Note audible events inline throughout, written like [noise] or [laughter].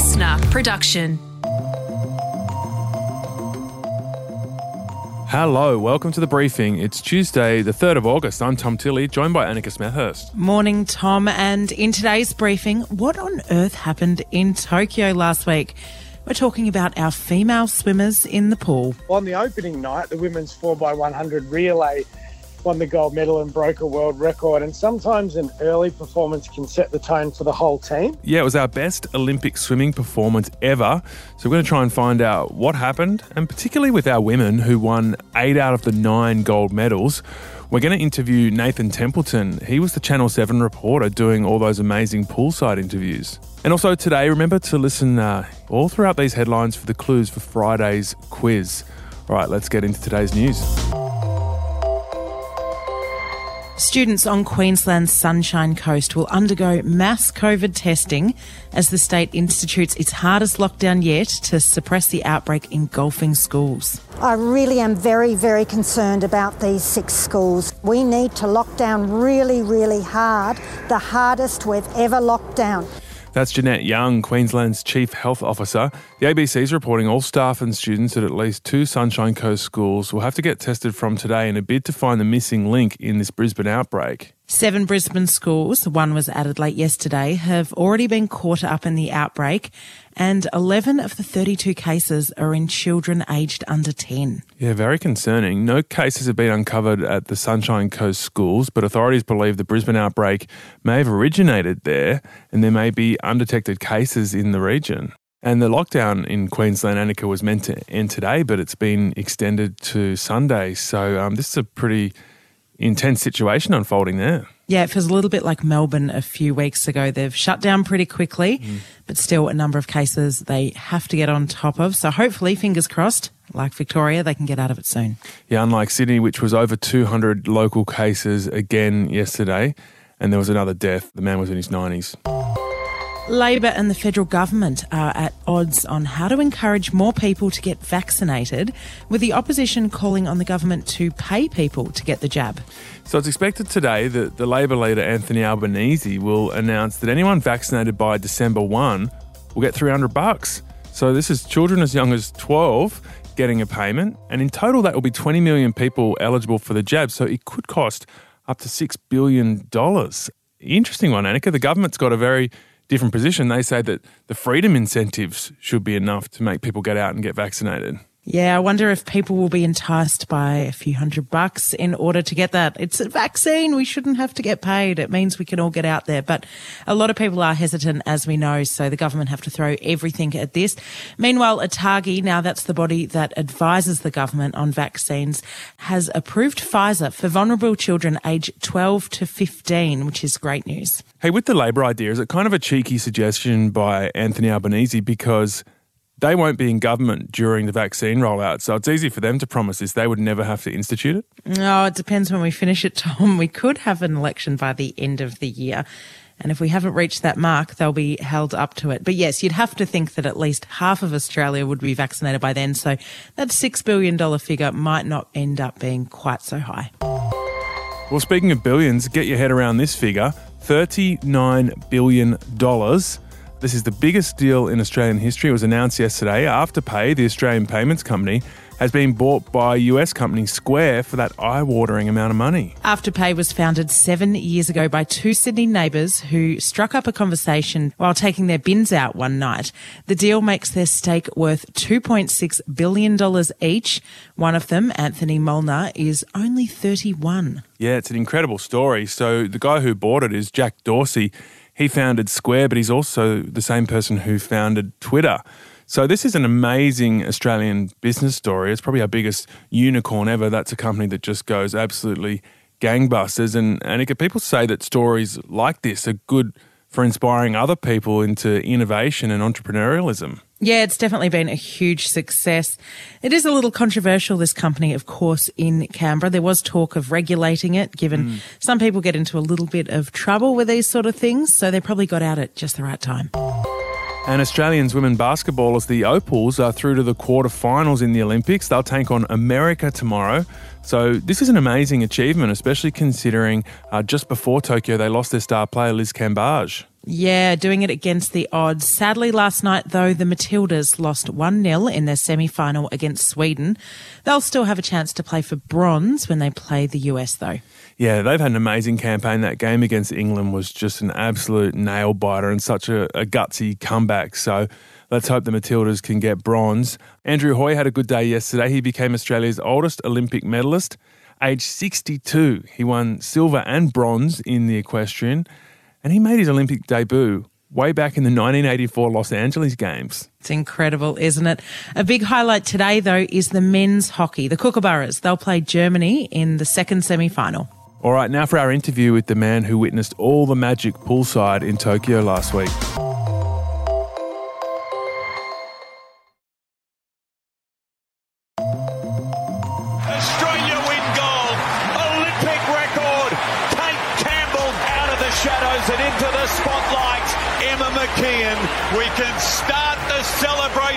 listener production. Hello, welcome to the briefing. It's Tuesday, the 3rd of August. I'm Tom Tilley, joined by Annika Smethurst. Morning, Tom. And in today's briefing, what on earth happened in Tokyo last week? We're talking about our female swimmers in the pool. On the opening night, the women's 4x100 relay won the gold medal and broke a world record. And sometimes an early performance can set the tone for the whole team. Yeah, it was our best Olympic swimming performance ever. So we're going to try and find out what happened, and particularly with our women who won eight out of the nine gold medals. We're going to interview Nathan Templeton. He was the Channel 7 reporter doing all those amazing poolside interviews. And also today, remember to listen uh, all throughout these headlines for the clues for Friday's quiz. All right, let's get into today's news. Students on Queensland's Sunshine Coast will undergo mass COVID testing as the state institutes its hardest lockdown yet to suppress the outbreak engulfing schools. I really am very, very concerned about these six schools. We need to lock down really, really hard, the hardest we've ever locked down. That's Jeanette Young, Queensland's Chief Health Officer. The ABC is reporting all staff and students at at least two Sunshine Coast schools will have to get tested from today in a bid to find the missing link in this Brisbane outbreak. Seven Brisbane schools, one was added late yesterday, have already been caught up in the outbreak, and 11 of the 32 cases are in children aged under 10. Yeah, very concerning. No cases have been uncovered at the Sunshine Coast schools, but authorities believe the Brisbane outbreak may have originated there, and there may be undetected cases in the region. And the lockdown in Queensland, Annika, was meant to end today, but it's been extended to Sunday. So um, this is a pretty intense situation unfolding there. Yeah, it feels a little bit like Melbourne a few weeks ago. They've shut down pretty quickly, mm. but still a number of cases they have to get on top of. So hopefully, fingers crossed, like Victoria, they can get out of it soon. Yeah, unlike Sydney, which was over 200 local cases again yesterday, and there was another death. The man was in his 90s. Labor and the federal government are at odds on how to encourage more people to get vaccinated, with the opposition calling on the government to pay people to get the jab. So it's expected today that the Labor leader Anthony Albanese will announce that anyone vaccinated by December 1 will get 300 bucks. So this is children as young as 12 getting a payment, and in total that will be 20 million people eligible for the jab. So it could cost up to $6 billion. Interesting one, Annika. The government's got a very different position. They say that the freedom incentives should be enough to make people get out and get vaccinated. Yeah, I wonder if people will be enticed by a few hundred bucks in order to get that. It's a vaccine. We shouldn't have to get paid. It means we can all get out there. But a lot of people are hesitant, as we know. So the government have to throw everything at this. Meanwhile, ATAGI, now that's the body that advises the government on vaccines, has approved Pfizer for vulnerable children aged 12 to 15, which is great news. Hey, with the Labor idea, is it kind of a cheeky suggestion by Anthony Albanese because they won't be in government during the vaccine rollout, so it's easy for them to promise this. They would never have to institute it. No, oh, it depends when we finish it, Tom. We could have an election by the end of the year. And if we haven't reached that mark, they'll be held up to it. But yes, you'd have to think that at least half of Australia would be vaccinated by then. So that $6 billion figure might not end up being quite so high. Well, speaking of billions, get your head around this figure $39 billion this is the biggest deal in Australian history. It was announced yesterday. Afterpay, the Australian payments company, has been bought by US company Square for that eye watering amount of money. Afterpay was founded seven years ago by two Sydney neighbours who struck up a conversation while taking their bins out one night. The deal makes their stake worth $2.6 billion each. One of them, Anthony Molnar, is only 31. Yeah, it's an incredible story. So the guy who bought it is Jack Dorsey. He founded Square, but he's also the same person who founded Twitter. So this is an amazing Australian business story. It's probably our biggest unicorn ever. That's a company that just goes absolutely gangbusters. And and people say that stories like this are good for inspiring other people into innovation and entrepreneurialism. Yeah, it's definitely been a huge success. It is a little controversial, this company, of course, in Canberra. There was talk of regulating it, given mm. some people get into a little bit of trouble with these sort of things. So they probably got out at just the right time. And Australians women basketballers, the Opals, are through to the quarterfinals in the Olympics. They'll take on America tomorrow. So this is an amazing achievement, especially considering uh, just before Tokyo they lost their star player Liz Cambage. Yeah, doing it against the odds. Sadly, last night, though, the Matildas lost 1 0 in their semi final against Sweden. They'll still have a chance to play for bronze when they play the US, though. Yeah, they've had an amazing campaign. That game against England was just an absolute nail biter and such a, a gutsy comeback. So let's hope the Matildas can get bronze. Andrew Hoy had a good day yesterday. He became Australia's oldest Olympic medalist. Age 62, he won silver and bronze in the equestrian and he made his Olympic debut way back in the 1984 Los Angeles Games. It's incredible, isn't it? A big highlight today, though, is the men's hockey. The Kookaburras, they'll play Germany in the second semi final. All right, now for our interview with the man who witnessed all the magic poolside in Tokyo last week.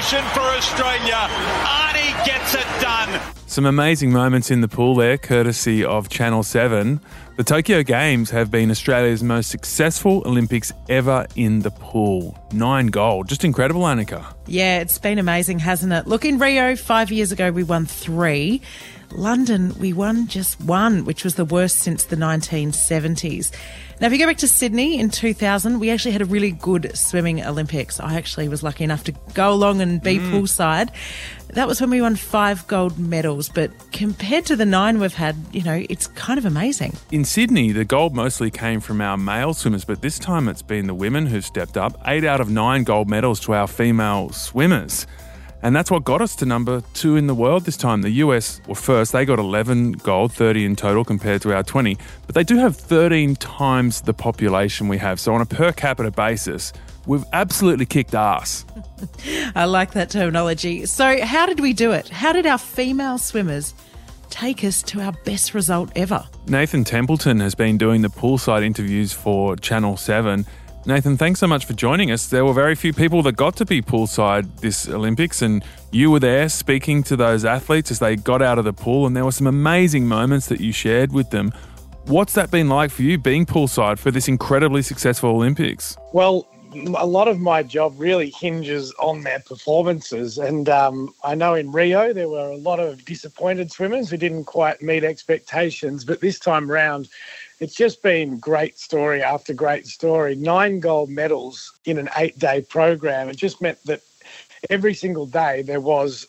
Celebration for Australia. Arnie gets it done. Some amazing moments in the pool there, courtesy of Channel 7. The Tokyo Games have been Australia's most successful Olympics ever in the pool. Nine gold. Just incredible, Annika. Yeah, it's been amazing, hasn't it? Look, in Rio, five years ago, we won three. London, we won just one, which was the worst since the 1970s. Now, if you go back to Sydney in 2000, we actually had a really good swimming Olympics. I actually was lucky enough to go along and be mm. poolside. That was when we won five gold medals, but compared to the nine we've had, you know, it's kind of amazing. In Sydney, the gold mostly came from our male swimmers, but this time it's been the women who've stepped up. Eight out of nine gold medals to our female swimmers. And that's what got us to number two in the world this time. The US were first. They got 11 gold, 30 in total compared to our 20. But they do have 13 times the population we have. So on a per capita basis, we've absolutely kicked ass. [laughs] I like that terminology. So, how did we do it? How did our female swimmers take us to our best result ever? Nathan Templeton has been doing the poolside interviews for Channel 7 Nathan, thanks so much for joining us. There were very few people that got to be poolside this Olympics, and you were there speaking to those athletes as they got out of the pool, and there were some amazing moments that you shared with them. What's that been like for you being poolside for this incredibly successful Olympics? Well, a lot of my job really hinges on their performances. And um, I know in Rio there were a lot of disappointed swimmers who didn't quite meet expectations, but this time round, it's just been great story after great story. Nine gold medals in an eight day program. It just meant that every single day there was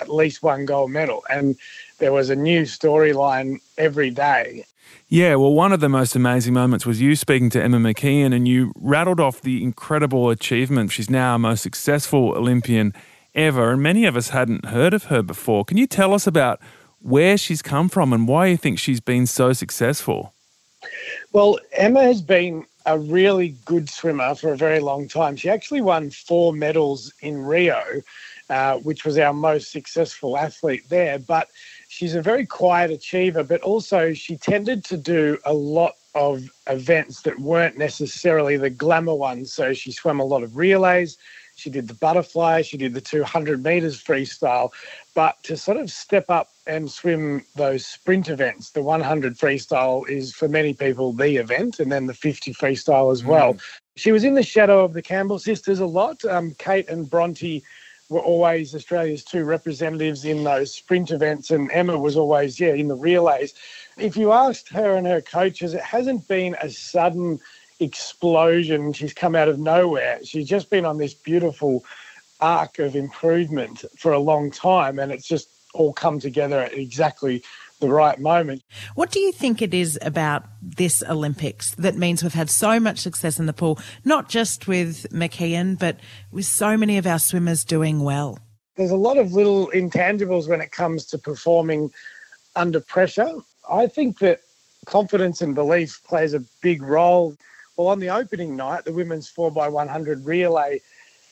at least one gold medal and there was a new storyline every day. Yeah, well, one of the most amazing moments was you speaking to Emma McKeon and you rattled off the incredible achievement. She's now our most successful Olympian ever, and many of us hadn't heard of her before. Can you tell us about where she's come from and why you think she's been so successful? Well, Emma has been a really good swimmer for a very long time. She actually won four medals in Rio, uh, which was our most successful athlete there. But she's a very quiet achiever, but also she tended to do a lot of events that weren't necessarily the glamour ones. So she swam a lot of relays. She did the butterfly, she did the 200 meters freestyle. But to sort of step up and swim those sprint events, the 100 freestyle is for many people the event, and then the 50 freestyle as well. Mm. She was in the shadow of the Campbell sisters a lot. Um, Kate and Bronte were always Australia's two representatives in those sprint events, and Emma was always, yeah, in the relays. If you asked her and her coaches, it hasn't been a sudden explosion. She's come out of nowhere. She's just been on this beautiful arc of improvement for a long time, and it's just all come together at exactly the right moment. What do you think it is about this Olympics that means we've had so much success in the pool, not just with McKeon, but with so many of our swimmers doing well? There's a lot of little intangibles when it comes to performing under pressure. I think that confidence and belief plays a big role. Well, on the opening night, the women's 4x100 relay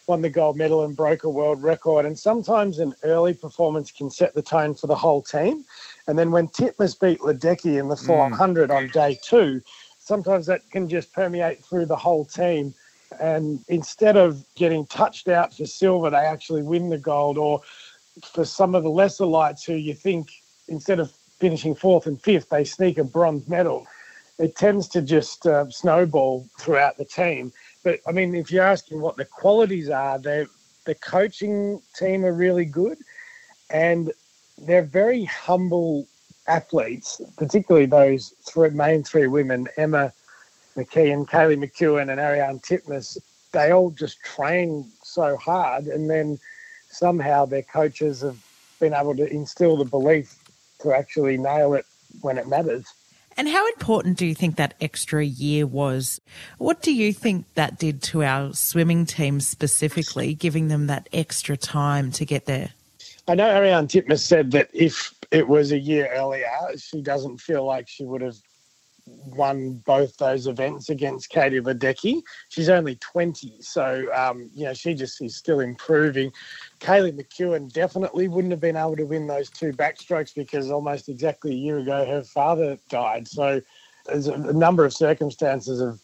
won the gold medal and broke a world record. And sometimes an early performance can set the tone for the whole team. And then when Titmus beat Ledecky in the 400 mm. on day two, sometimes that can just permeate through the whole team. And instead of getting touched out for silver, they actually win the gold. Or for some of the lesser lights who you think instead of finishing fourth and fifth, they sneak a bronze medal it tends to just uh, snowball throughout the team. But I mean, if you're asking what the qualities are, they the coaching team are really good, and they're very humble athletes, particularly those three, main three women, Emma McKeon, Kaylee McKeown, and Ariarne Titmus. They all just train so hard, and then somehow their coaches have been able to instill the belief to actually nail it when it matters. And how important do you think that extra year was? What do you think that did to our swimming team specifically, giving them that extra time to get there? I know Ariarne Titmus said that if it was a year earlier, she doesn't feel like she would have won both those events against Katie Ledecky. She's only 20, so um, you know she just is still improving. Kaylee McKeown definitely wouldn't have been able to win those two backstrokes because almost exactly a year ago her father died. So there's a, a number of circumstances have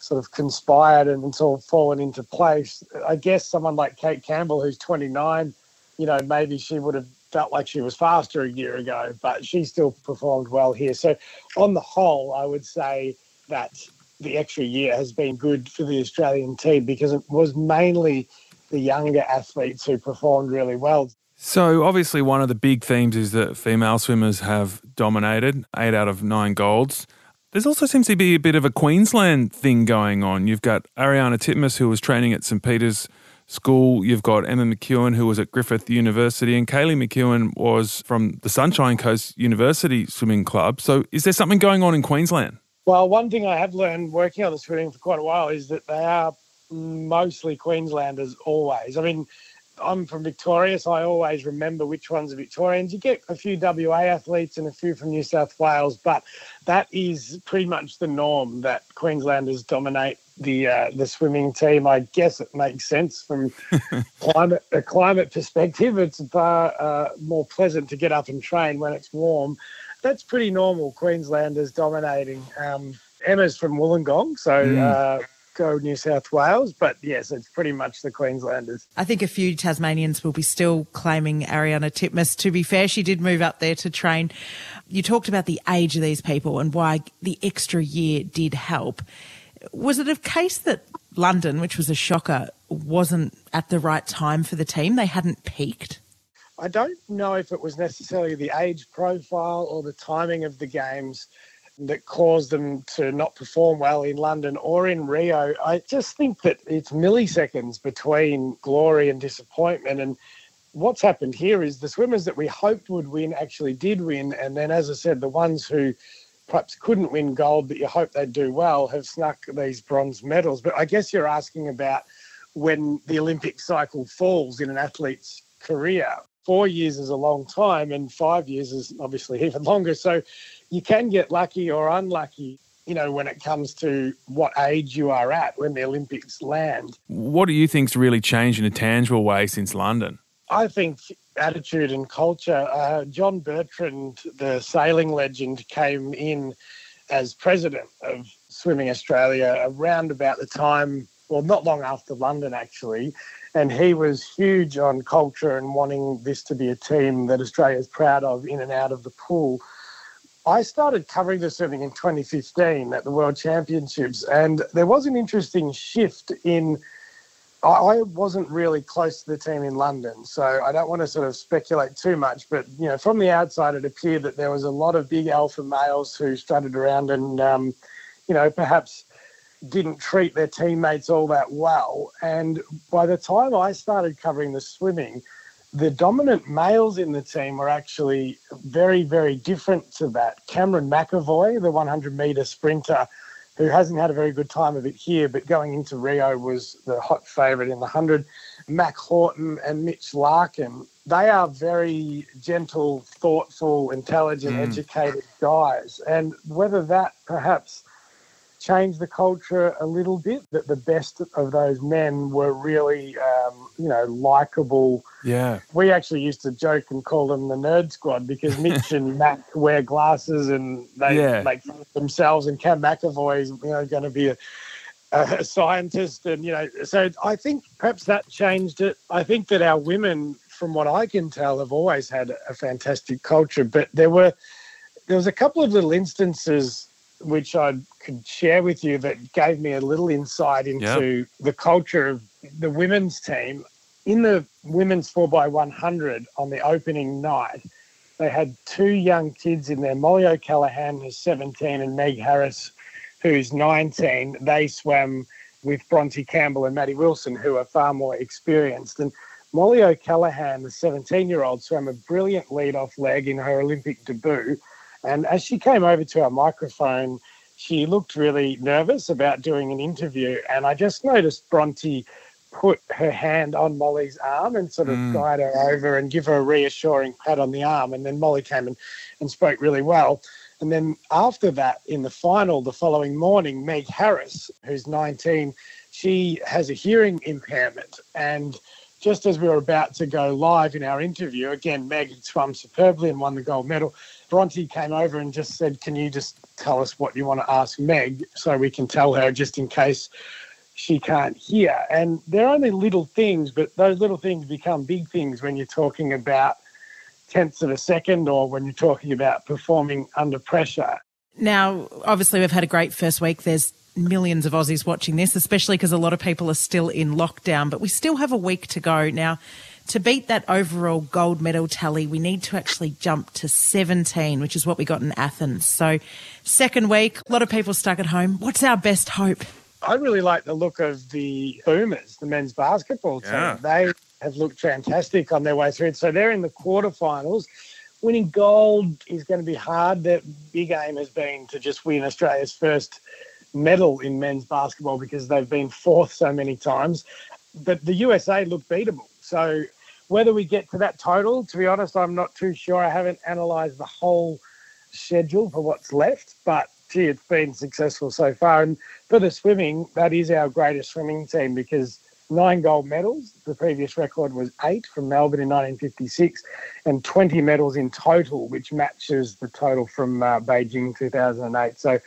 sort of conspired and it's all fallen into place. I guess someone like Kate Campbell, who's 29, you know, maybe she would have felt like she was faster a year ago, but she still performed well here. So, on the whole, I would say that the extra year has been good for the Australian team because it was mainly the younger athletes who performed really well. So, obviously, one of the big themes is that female swimmers have dominated eight out of nine golds. There also seems to be a bit of a Queensland thing going on. You've got Ariana Titmus, who was training at St. Peter's School. You've got Emma McKeon, who was at Griffith University, and Kaylee McKeown was from the Sunshine Coast University Swimming Club. So, is there something going on in Queensland? Well, one thing I have learned working on the swimming for quite a while is that they are mostly Queenslanders always. I mean, I'm from Victoria, so I always remember which ones are Victorians. You get a few WA athletes and a few from New South Wales, but that is pretty much the norm that Queenslanders dominate the uh, the swimming team. I guess it makes sense from [laughs] climate a climate perspective. It's far uh, more pleasant to get up and train when it's warm. That's pretty normal. Queenslanders dominating. Um, Emma's from Wollongong, so. Mm. Uh, go New South Wales, but yes, it's pretty much the Queenslanders. I think a few Tasmanians will be still claiming Ariana Titmus. To be fair, she did move up there to train. You talked about the age of these people and why the extra year did help. Was it a case that London, which was a shocker, wasn't at the right time for the team? They hadn't peaked? I don't know if it was necessarily the age profile or the timing of the games that caused them to not perform well in London or in Rio. I just think that it's milliseconds between glory and disappointment. And what's happened here is the swimmers that we hoped would win actually did win. And then, as I said, the ones who perhaps couldn't win gold, but you hope they'd do well, have snuck these bronze medals. But I guess you're asking about when the Olympic cycle falls in an athlete's career. Four years is a long time, and five years is obviously [laughs] even longer. So you can get lucky or unlucky, you know, when it comes to what age you are at when the Olympics land. What do you think's really changed in a tangible way since London? I think attitude and culture. Uh, John Bertrand, the sailing legend, came in as president of Swimming Australia around about the time, well, not long after London actually. And he was huge on culture and wanting this to be a team that Australia is proud of in and out of the pool. I started covering the swimming in 2015 at the World Championships, and there was an interesting shift in I wasn't really close to the team in London, so I don't want to sort of speculate too much. But you know, from the outside, it appeared that there was a lot of big alpha males who strutted around and, um, you know, perhaps didn't treat their teammates all that well. And by the time I started covering the swimming, the dominant males in the team were actually very, very different to that. Cameron McEvoy, the 100 meter sprinter who hasn't had a very good time of it here, but going into Rio was the hot favourite in the 100. Mack Horton and Mitch Larkin, they are very gentle, thoughtful, intelligent, mm. educated guys. And whether that perhaps changed the culture a little bit, that the best of those men were really, um, you know, likable. Yeah. We actually used to joke and call them the nerd squad because Mitch [laughs] and Mack wear glasses and they yeah. make themselves, and Cam McEvoy is, you know, going to be a, a scientist. And, you know, so I think perhaps that changed it. I think that our women, from what I can tell, have always had a fantastic culture, but there were, there was a couple of little instances which I could share with you that gave me a little insight into yep. the culture of the women's team. In the women's 4x100 on the opening night, they had two young kids in there Mollie O'Callaghan, who's 17, and Meg Harris, who's 19. They swam with Bronte Campbell and Maddie Wilson, who are far more experienced. And Mollie O'Callaghan, the 17 year old, swam a brilliant lead off leg in her Olympic debut. And as she came over to our microphone, she looked really nervous about doing an interview. And I just noticed Bronte put her hand on Mollie's arm and sort of mm. guide her over and give her a reassuring pat on the arm. And then Mollie came and, and spoke really well. And then after that, in the final the following morning, Meg Harris, who's 19, she has a hearing impairment. And just as we were about to go live in our interview, again, Meg had swum superbly and won the gold medal. Bronte came over and just said, Can you just tell us what you want to ask Meg so we can tell her just in case she can't hear? And they're only little things, but those little things become big things when you're talking about tenths of a second or when you're talking about performing under pressure. Now, obviously, we've had a great first week. There's millions of Aussies watching this, especially because a lot of people are still in lockdown, but we still have a week to go. Now, to beat that overall gold medal tally, we need to actually jump to 17, which is what we got in Athens. So, second week, a lot of people stuck at home. What's our best hope? I really like the look of the Boomers, the men's basketball team. Yeah. They have looked fantastic on their way through. So they're in the quarterfinals. Winning gold is going to be hard. Their big aim has been to just win Australia's first medal in men's basketball because they've been fourth so many times. But the USA look beatable. So whether we get to that total, to be honest, I'm not too sure. I haven't analysed the whole schedule for what's left, but gee, it's been successful so far. And for the swimming, that is our greatest swimming team because nine gold medals. The previous record was eight from Melbourne in 1956, and 20 medals in total, which matches the total from uh, Beijing 2008. So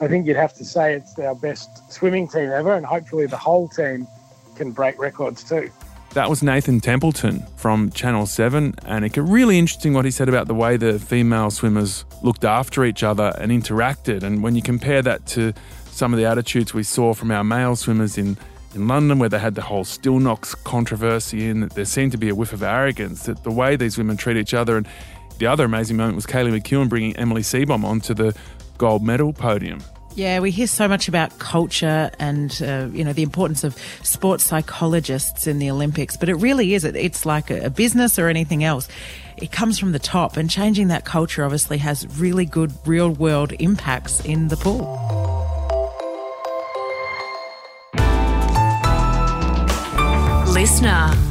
I think you'd have to say it's our best swimming team ever, and hopefully the whole team can break records too. That was Nathan Templeton from Channel 7, and it's really interesting what he said about the way the female swimmers looked after each other and interacted. And when you compare that to some of the attitudes we saw from our male swimmers in in London, where they had the whole Stilnox controversy, and there seemed to be a whiff of arrogance that the way these women treat each other. And the other amazing moment was Kaylee McKeown bringing Emily Seebohm onto the gold medal podium. Yeah, we hear so much about culture and uh, you know the importance of sports psychologists in the Olympics, but it really is. It's like a business or anything else. It comes from the top, and changing that culture obviously has really good real world impacts in the pool. listener.